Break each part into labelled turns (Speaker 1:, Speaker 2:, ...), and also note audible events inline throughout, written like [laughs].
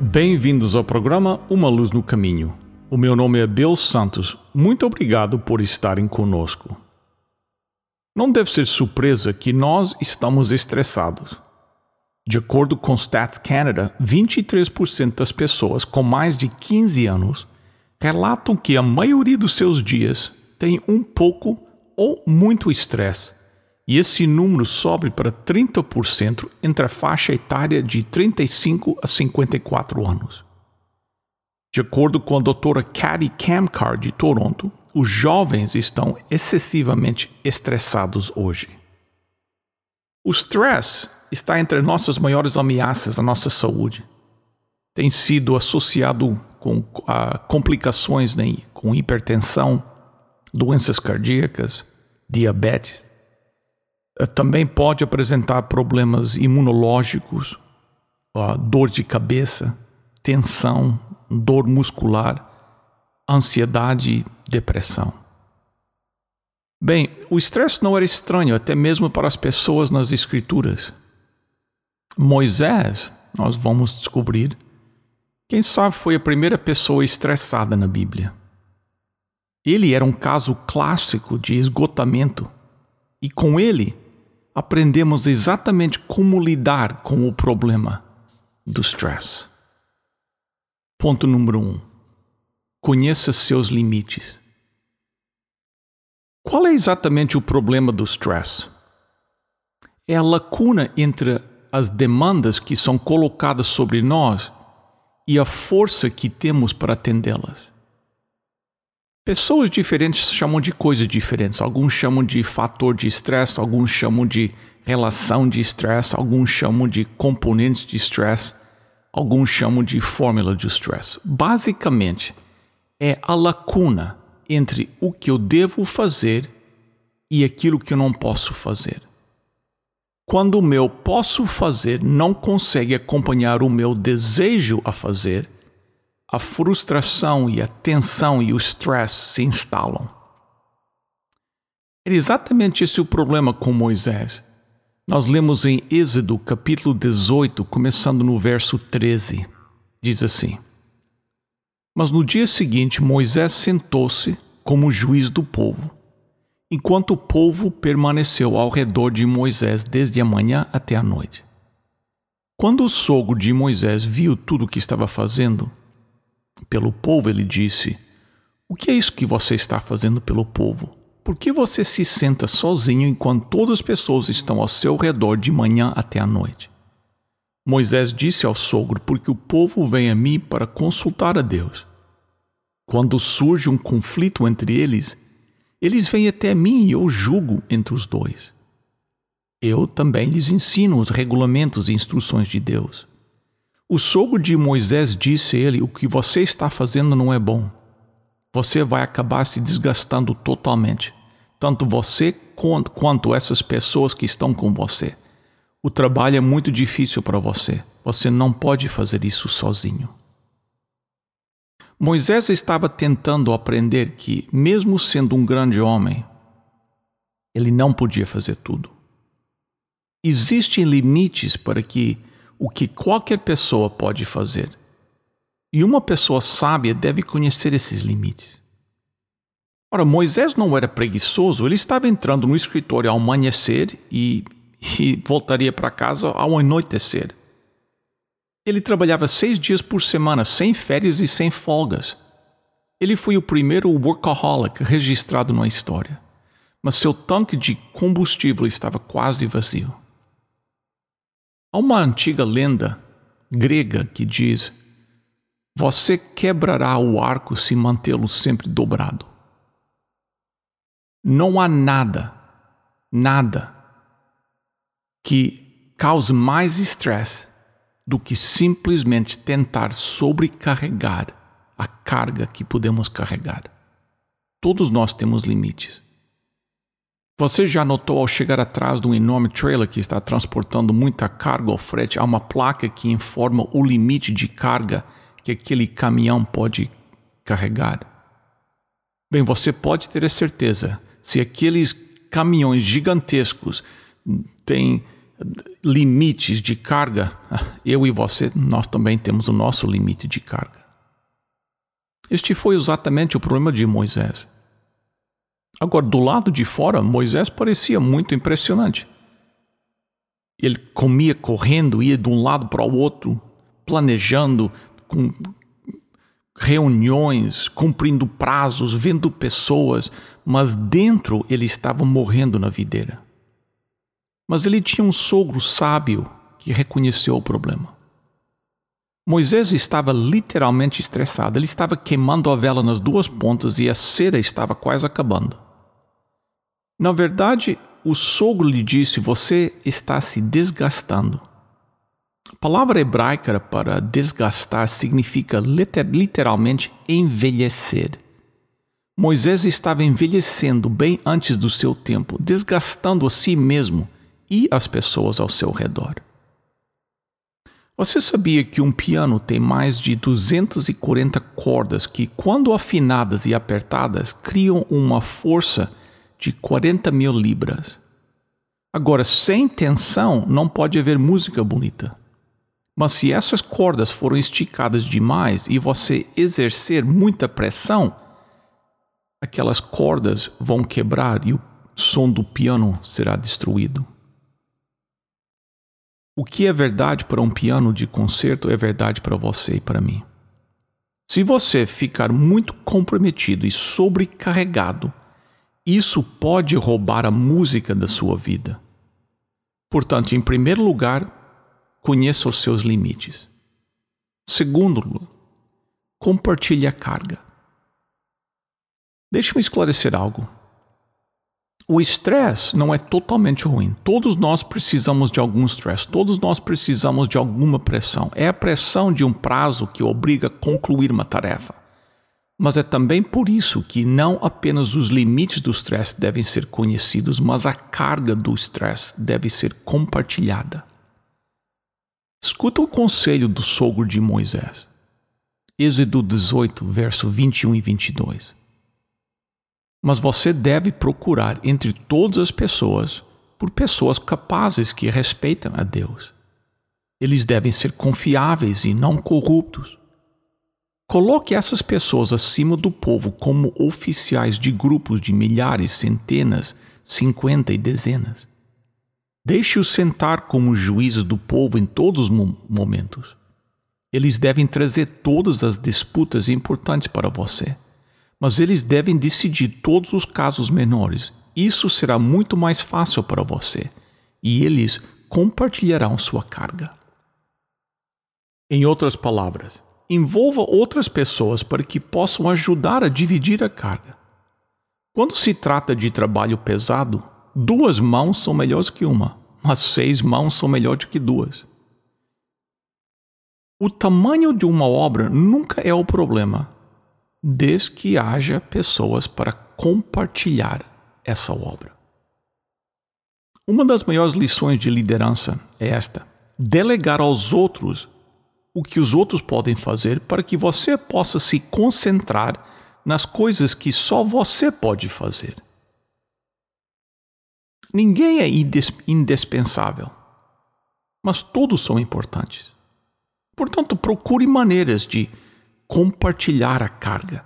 Speaker 1: Bem-vindos ao programa Uma Luz no Caminho. O meu nome é Bill Santos. Muito obrigado por estarem conosco. Não deve ser surpresa que nós estamos estressados. De acordo com Stats Canada, 23% das pessoas com mais de 15 anos relatam que a maioria dos seus dias tem um pouco ou muito estresse e esse número sobe para 30% entre a faixa etária de 35 a 54 anos. De acordo com a doutora Cathy Camcar de Toronto, os jovens estão excessivamente estressados hoje. O stress está entre nossas maiores ameaças à nossa saúde. Tem sido associado com uh, complicações né, com hipertensão, doenças cardíacas, diabetes, também pode apresentar problemas imunológicos, dor de cabeça, tensão, dor muscular, ansiedade e depressão. Bem, o estresse não era estranho até mesmo para as pessoas nas Escrituras. Moisés, nós vamos descobrir, quem sabe foi a primeira pessoa estressada na Bíblia. Ele era um caso clássico de esgotamento, e com ele aprendemos exatamente como lidar com o problema do stress. Ponto número um: conheça seus limites. Qual é exatamente o problema do stress? É a lacuna entre as demandas que são colocadas sobre nós e a força que temos para atendê-las. Pessoas diferentes chamam de coisas diferentes. Alguns chamam de fator de estresse, alguns chamam de relação de estresse, alguns chamam de componentes de estresse, alguns chamam de fórmula de estresse. Basicamente, é a lacuna entre o que eu devo fazer e aquilo que eu não posso fazer. Quando o meu posso fazer não consegue acompanhar o meu desejo a fazer, a frustração e a tensão e o stress se instalam. Era exatamente esse o problema com Moisés. Nós lemos em Êxodo, capítulo 18, começando no verso 13. Diz assim: Mas no dia seguinte Moisés sentou-se como juiz do povo, enquanto o povo permaneceu ao redor de Moisés desde a manhã até a noite. Quando o sogro de Moisés viu tudo o que estava fazendo, pelo povo, ele disse: O que é isso que você está fazendo pelo povo? Por que você se senta sozinho enquanto todas as pessoas estão ao seu redor de manhã até a noite? Moisés disse ao sogro: Porque o povo vem a mim para consultar a Deus. Quando surge um conflito entre eles, eles vêm até mim e eu julgo entre os dois. Eu também lhes ensino os regulamentos e instruções de Deus. O sogro de Moisés disse a ele: O que você está fazendo não é bom. Você vai acabar se desgastando totalmente, tanto você quanto essas pessoas que estão com você. O trabalho é muito difícil para você. Você não pode fazer isso sozinho. Moisés estava tentando aprender que, mesmo sendo um grande homem, ele não podia fazer tudo. Existem limites para que o que qualquer pessoa pode fazer. E uma pessoa sábia deve conhecer esses limites. Ora, Moisés não era preguiçoso, ele estava entrando no escritório ao amanhecer e, e voltaria para casa ao anoitecer. Ele trabalhava seis dias por semana, sem férias e sem folgas. Ele foi o primeiro workaholic registrado na história, mas seu tanque de combustível estava quase vazio. Há uma antiga lenda grega que diz: Você quebrará o arco se mantê-lo sempre dobrado. Não há nada, nada que cause mais estresse do que simplesmente tentar sobrecarregar a carga que podemos carregar. Todos nós temos limites. Você já notou ao chegar atrás de um enorme trailer que está transportando muita carga ou frete, há uma placa que informa o limite de carga que aquele caminhão pode carregar? Bem, você pode ter a certeza, se aqueles caminhões gigantescos têm limites de carga, [laughs] eu e você, nós também temos o nosso limite de carga. Este foi exatamente o problema de Moisés. Agora, do lado de fora, Moisés parecia muito impressionante. Ele comia correndo, ia de um lado para o outro, planejando, com reuniões, cumprindo prazos, vendo pessoas, mas dentro ele estava morrendo na videira. Mas ele tinha um sogro sábio que reconheceu o problema. Moisés estava literalmente estressado, ele estava queimando a vela nas duas pontas e a cera estava quase acabando. Na verdade, o sogro lhe disse: Você está se desgastando. A palavra hebraica para desgastar significa literalmente envelhecer. Moisés estava envelhecendo bem antes do seu tempo, desgastando a si mesmo e as pessoas ao seu redor. Você sabia que um piano tem mais de 240 cordas que, quando afinadas e apertadas, criam uma força de 40 mil libras? Agora, sem tensão, não pode haver música bonita. Mas se essas cordas foram esticadas demais e você exercer muita pressão, aquelas cordas vão quebrar e o som do piano será destruído. O que é verdade para um piano de concerto é verdade para você e para mim. Se você ficar muito comprometido e sobrecarregado, isso pode roubar a música da sua vida. Portanto, em primeiro lugar, conheça os seus limites. Segundo, compartilhe a carga. Deixe-me esclarecer algo. O estresse não é totalmente ruim. Todos nós precisamos de algum estresse, todos nós precisamos de alguma pressão. É a pressão de um prazo que obriga a concluir uma tarefa. Mas é também por isso que não apenas os limites do estresse devem ser conhecidos, mas a carga do estresse deve ser compartilhada. Escuta o conselho do sogro de Moisés. Êxodo 18, verso 21 e 22. Mas você deve procurar entre todas as pessoas por pessoas capazes que respeitam a Deus. Eles devem ser confiáveis e não corruptos. Coloque essas pessoas acima do povo como oficiais de grupos de milhares, centenas, cinquenta e dezenas. Deixe-os sentar como juízes do povo em todos os momentos. Eles devem trazer todas as disputas importantes para você, mas eles devem decidir todos os casos menores. Isso será muito mais fácil para você e eles compartilharão sua carga. Em outras palavras, envolva outras pessoas para que possam ajudar a dividir a carga. Quando se trata de trabalho pesado, duas mãos são melhores que uma mas seis mãos são melhores que duas. O tamanho de uma obra nunca é o problema, desde que haja pessoas para compartilhar essa obra. Uma das maiores lições de liderança é esta: delegar aos outros o que os outros podem fazer para que você possa se concentrar nas coisas que só você pode fazer. Ninguém é indispensável, mas todos são importantes. Portanto, procure maneiras de compartilhar a carga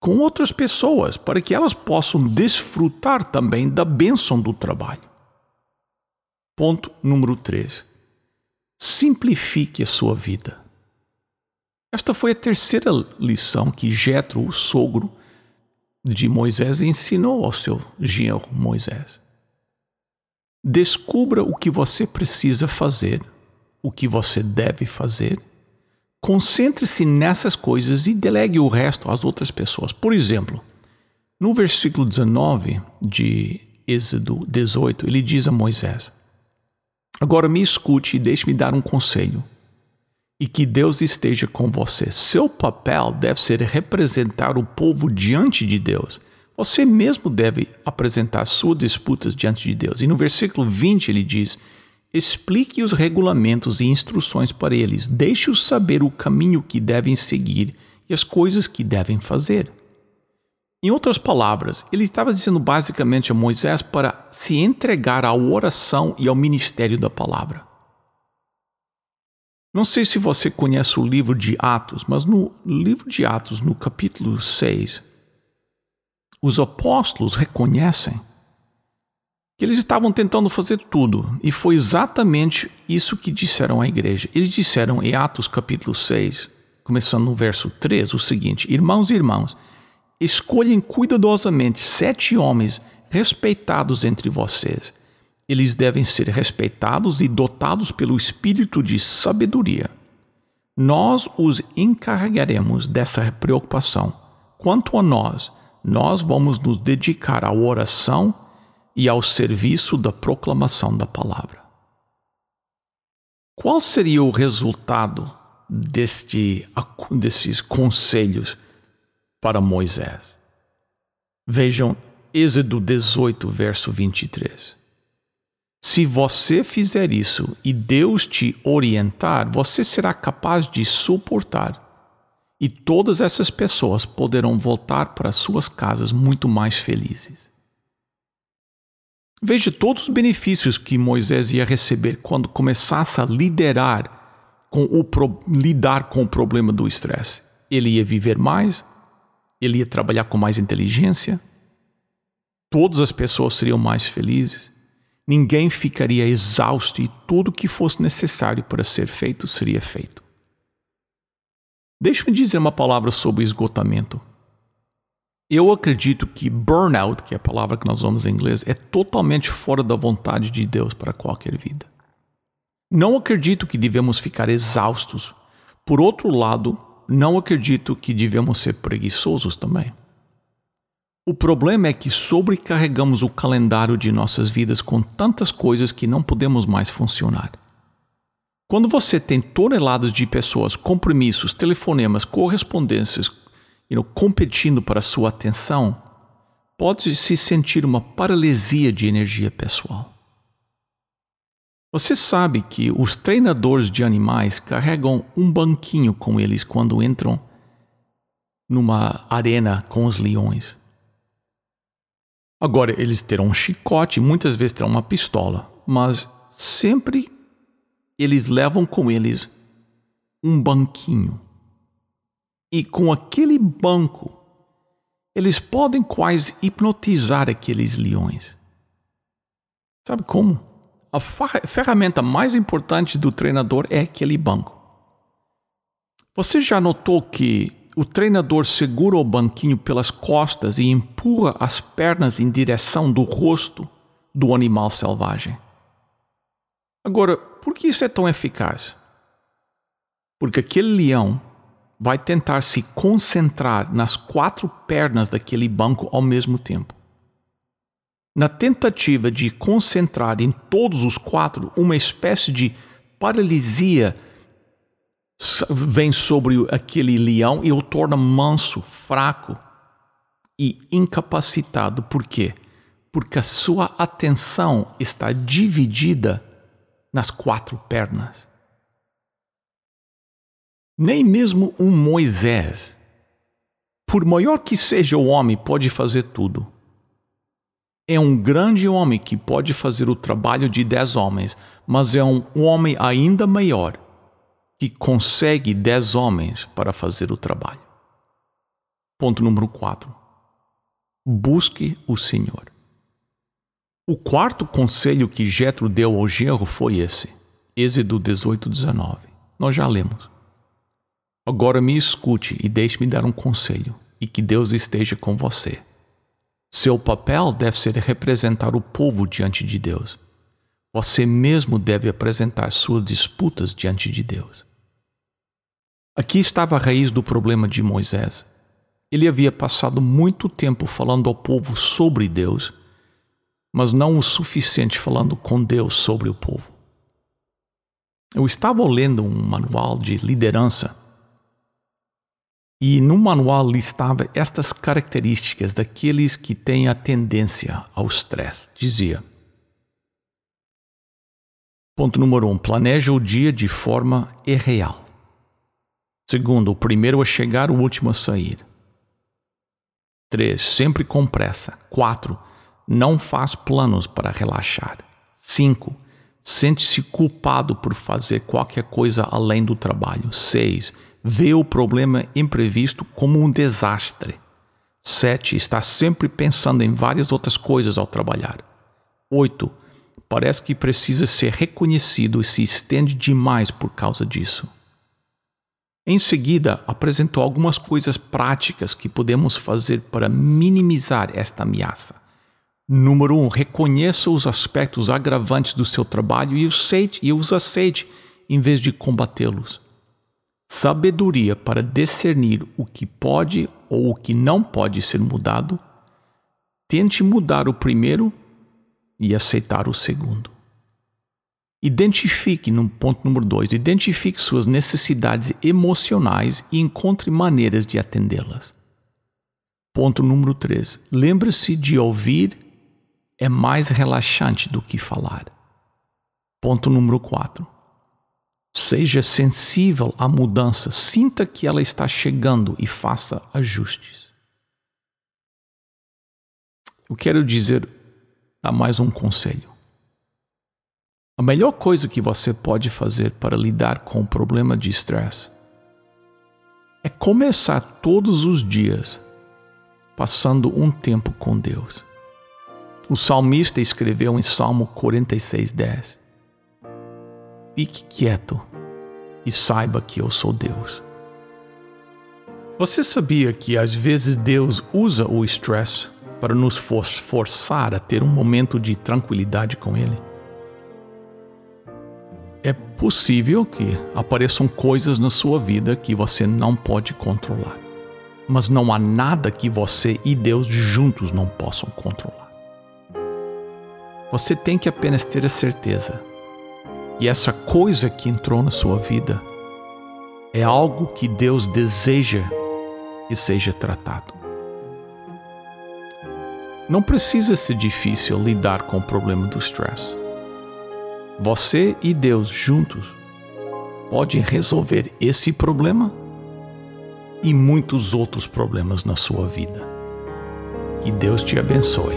Speaker 1: com outras pessoas para que elas possam desfrutar também da bênção do trabalho. Ponto número 3. Simplifique a sua vida. Esta foi a terceira lição que Jetro, o sogro, de Moisés ensinou ao seu genro Moisés. Descubra o que você precisa fazer, o que você deve fazer. Concentre-se nessas coisas e delegue o resto às outras pessoas. Por exemplo, no versículo 19 de Êxodo 18, ele diz a Moisés: Agora me escute e deixe-me dar um conselho. e que Deus esteja com você. Seu papel deve ser representar o povo diante de Deus. Você mesmo deve apresentar suas disputas diante de Deus. E no versículo 20 ele diz: Explique os regulamentos e instruções para eles, deixe-os saber o caminho que devem seguir e as coisas que devem fazer. Em outras palavras, ele estava dizendo basicamente a Moisés para se entregar à oração e ao ministério da palavra. Não sei se você conhece o livro de Atos, mas no livro de Atos, no capítulo 6, os apóstolos reconhecem que eles estavam tentando fazer tudo, e foi exatamente isso que disseram à igreja. Eles disseram em Atos capítulo 6, começando no verso 3, o seguinte: Irmãos e irmãos, escolhem cuidadosamente sete homens respeitados entre vocês eles devem ser respeitados e dotados pelo espírito de sabedoria. Nós os encarregaremos dessa preocupação. Quanto a nós, nós vamos nos dedicar à oração e ao serviço da proclamação da palavra. Qual seria o resultado deste, desses conselhos para Moisés? Vejam Êxodo 18, verso 23. Se você fizer isso e Deus te orientar, você será capaz de suportar. E todas essas pessoas poderão voltar para suas casas muito mais felizes. Veja todos os benefícios que Moisés ia receber quando começasse a liderar com o lidar com o problema do estresse. Ele ia viver mais, ele ia trabalhar com mais inteligência, todas as pessoas seriam mais felizes ninguém ficaria exausto e tudo que fosse necessário para ser feito seria feito. Deixe-me dizer uma palavra sobre esgotamento. Eu acredito que burnout, que é a palavra que nós usamos em inglês, é totalmente fora da vontade de Deus para qualquer vida. Não acredito que devemos ficar exaustos. Por outro lado, não acredito que devemos ser preguiçosos também. O problema é que sobrecarregamos o calendário de nossas vidas com tantas coisas que não podemos mais funcionar. Quando você tem toneladas de pessoas, compromissos, telefonemas, correspondências competindo para sua atenção, pode-se sentir uma paralisia de energia pessoal. Você sabe que os treinadores de animais carregam um banquinho com eles quando entram numa arena com os leões. Agora, eles terão um chicote, muitas vezes terão uma pistola, mas sempre eles levam com eles um banquinho. E com aquele banco, eles podem quase hipnotizar aqueles leões. Sabe como? A ferramenta mais importante do treinador é aquele banco. Você já notou que o treinador segura o banquinho pelas costas e empurra as pernas em direção do rosto do animal selvagem. Agora, por que isso é tão eficaz? Porque aquele leão vai tentar se concentrar nas quatro pernas daquele banco ao mesmo tempo. Na tentativa de concentrar em todos os quatro uma espécie de paralisia vem sobre aquele leão e o torna manso, fraco e incapacitado. Por quê? Porque a sua atenção está dividida nas quatro pernas. Nem mesmo um Moisés, por maior que seja o homem, pode fazer tudo. É um grande homem que pode fazer o trabalho de dez homens, mas é um homem ainda maior que consegue dez homens para fazer o trabalho. Ponto número 4. Busque o Senhor. O quarto conselho que Jetro deu ao genro foi esse. Êxodo 18, 19. Nós já lemos. Agora me escute e deixe-me dar um conselho, e que Deus esteja com você. Seu papel deve ser representar o povo diante de Deus. Você mesmo deve apresentar suas disputas diante de Deus. Aqui estava a raiz do problema de Moisés. Ele havia passado muito tempo falando ao povo sobre Deus, mas não o suficiente falando com Deus sobre o povo. Eu estava lendo um manual de liderança e no manual listava estas características daqueles que têm a tendência ao stress. Dizia: Ponto número um: planeja o dia de forma irreal. Segundo, o primeiro a chegar, o último a sair. 3. Sempre com pressa. 4. Não faz planos para relaxar. 5. Sente-se culpado por fazer qualquer coisa além do trabalho. 6. Vê o problema imprevisto como um desastre. 7. Está sempre pensando em várias outras coisas ao trabalhar. 8. Parece que precisa ser reconhecido e se estende demais por causa disso. Em seguida, apresentou algumas coisas práticas que podemos fazer para minimizar esta ameaça. Número um, reconheça os aspectos agravantes do seu trabalho e os aceite, e os aceite em vez de combatê-los. Sabedoria para discernir o que pode ou o que não pode ser mudado. Tente mudar o primeiro e aceitar o segundo. Identifique, no ponto número dois, identifique suas necessidades emocionais e encontre maneiras de atendê-las. Ponto número três, lembre-se de ouvir é mais relaxante do que falar. Ponto número quatro, seja sensível à mudança, sinta que ela está chegando e faça ajustes. Eu quero dizer, dar mais um conselho. A melhor coisa que você pode fazer para lidar com o problema de estresse é começar todos os dias passando um tempo com Deus. O salmista escreveu em Salmo 46:10: Fique quieto e saiba que eu sou Deus. Você sabia que às vezes Deus usa o estresse para nos forçar a ter um momento de tranquilidade com Ele? é possível que apareçam coisas na sua vida que você não pode controlar. Mas não há nada que você e Deus juntos não possam controlar. Você tem que apenas ter a certeza que essa coisa que entrou na sua vida é algo que Deus deseja que seja tratado. Não precisa ser difícil lidar com o problema do stress. Você e Deus juntos podem resolver esse problema e muitos outros problemas na sua vida. Que Deus te abençoe.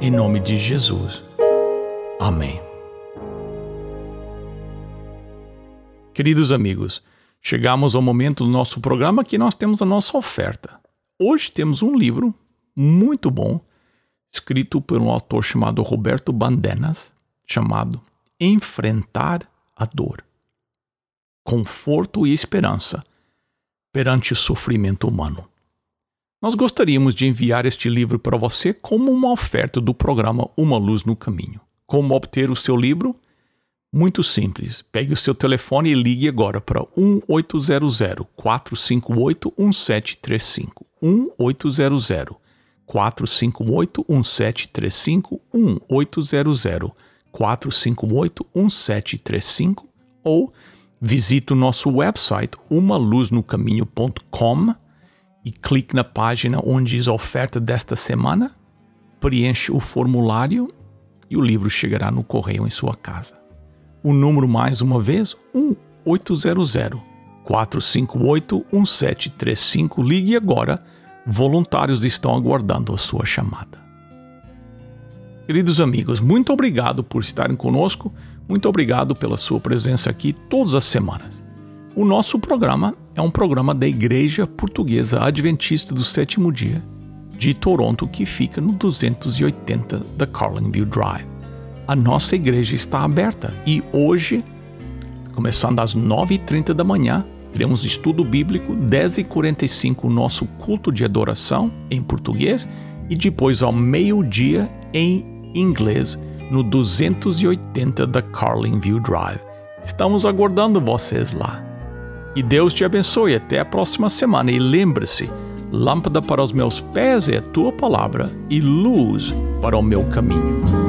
Speaker 1: Em nome de Jesus. Amém. Queridos amigos, chegamos ao momento do nosso programa que nós temos a nossa oferta. Hoje temos um livro muito bom, escrito por um autor chamado Roberto Bandenas, chamado enfrentar a dor. Conforto e esperança perante o sofrimento humano. Nós gostaríamos de enviar este livro para você como uma oferta do programa Uma Luz no Caminho. Como obter o seu livro? Muito simples. Pegue o seu telefone e ligue agora para 1800-458-1735. 1800-458-1735. 1800 458-1735 ou visite o nosso website umaluznocaminho.com e clique na página onde diz a oferta desta semana, preenche o formulário e o livro chegará no correio em sua casa. O número mais uma vez, 1800 458 1735. Ligue agora. Voluntários estão aguardando a sua chamada. Queridos amigos, muito obrigado por estarem conosco, muito obrigado pela sua presença aqui todas as semanas. O nosso programa é um programa da Igreja Portuguesa Adventista do Sétimo Dia de Toronto, que fica no 280 da Carlinville Drive. A nossa igreja está aberta e hoje, começando às 9h30 da manhã, teremos estudo bíblico, 10h45 o nosso culto de adoração em português e depois ao meio-dia em inglês no 280 da Carlinview Drive. Estamos aguardando vocês lá. E Deus te abençoe até a próxima semana e lembre-se, lâmpada para os meus pés é a tua palavra e luz para o meu caminho.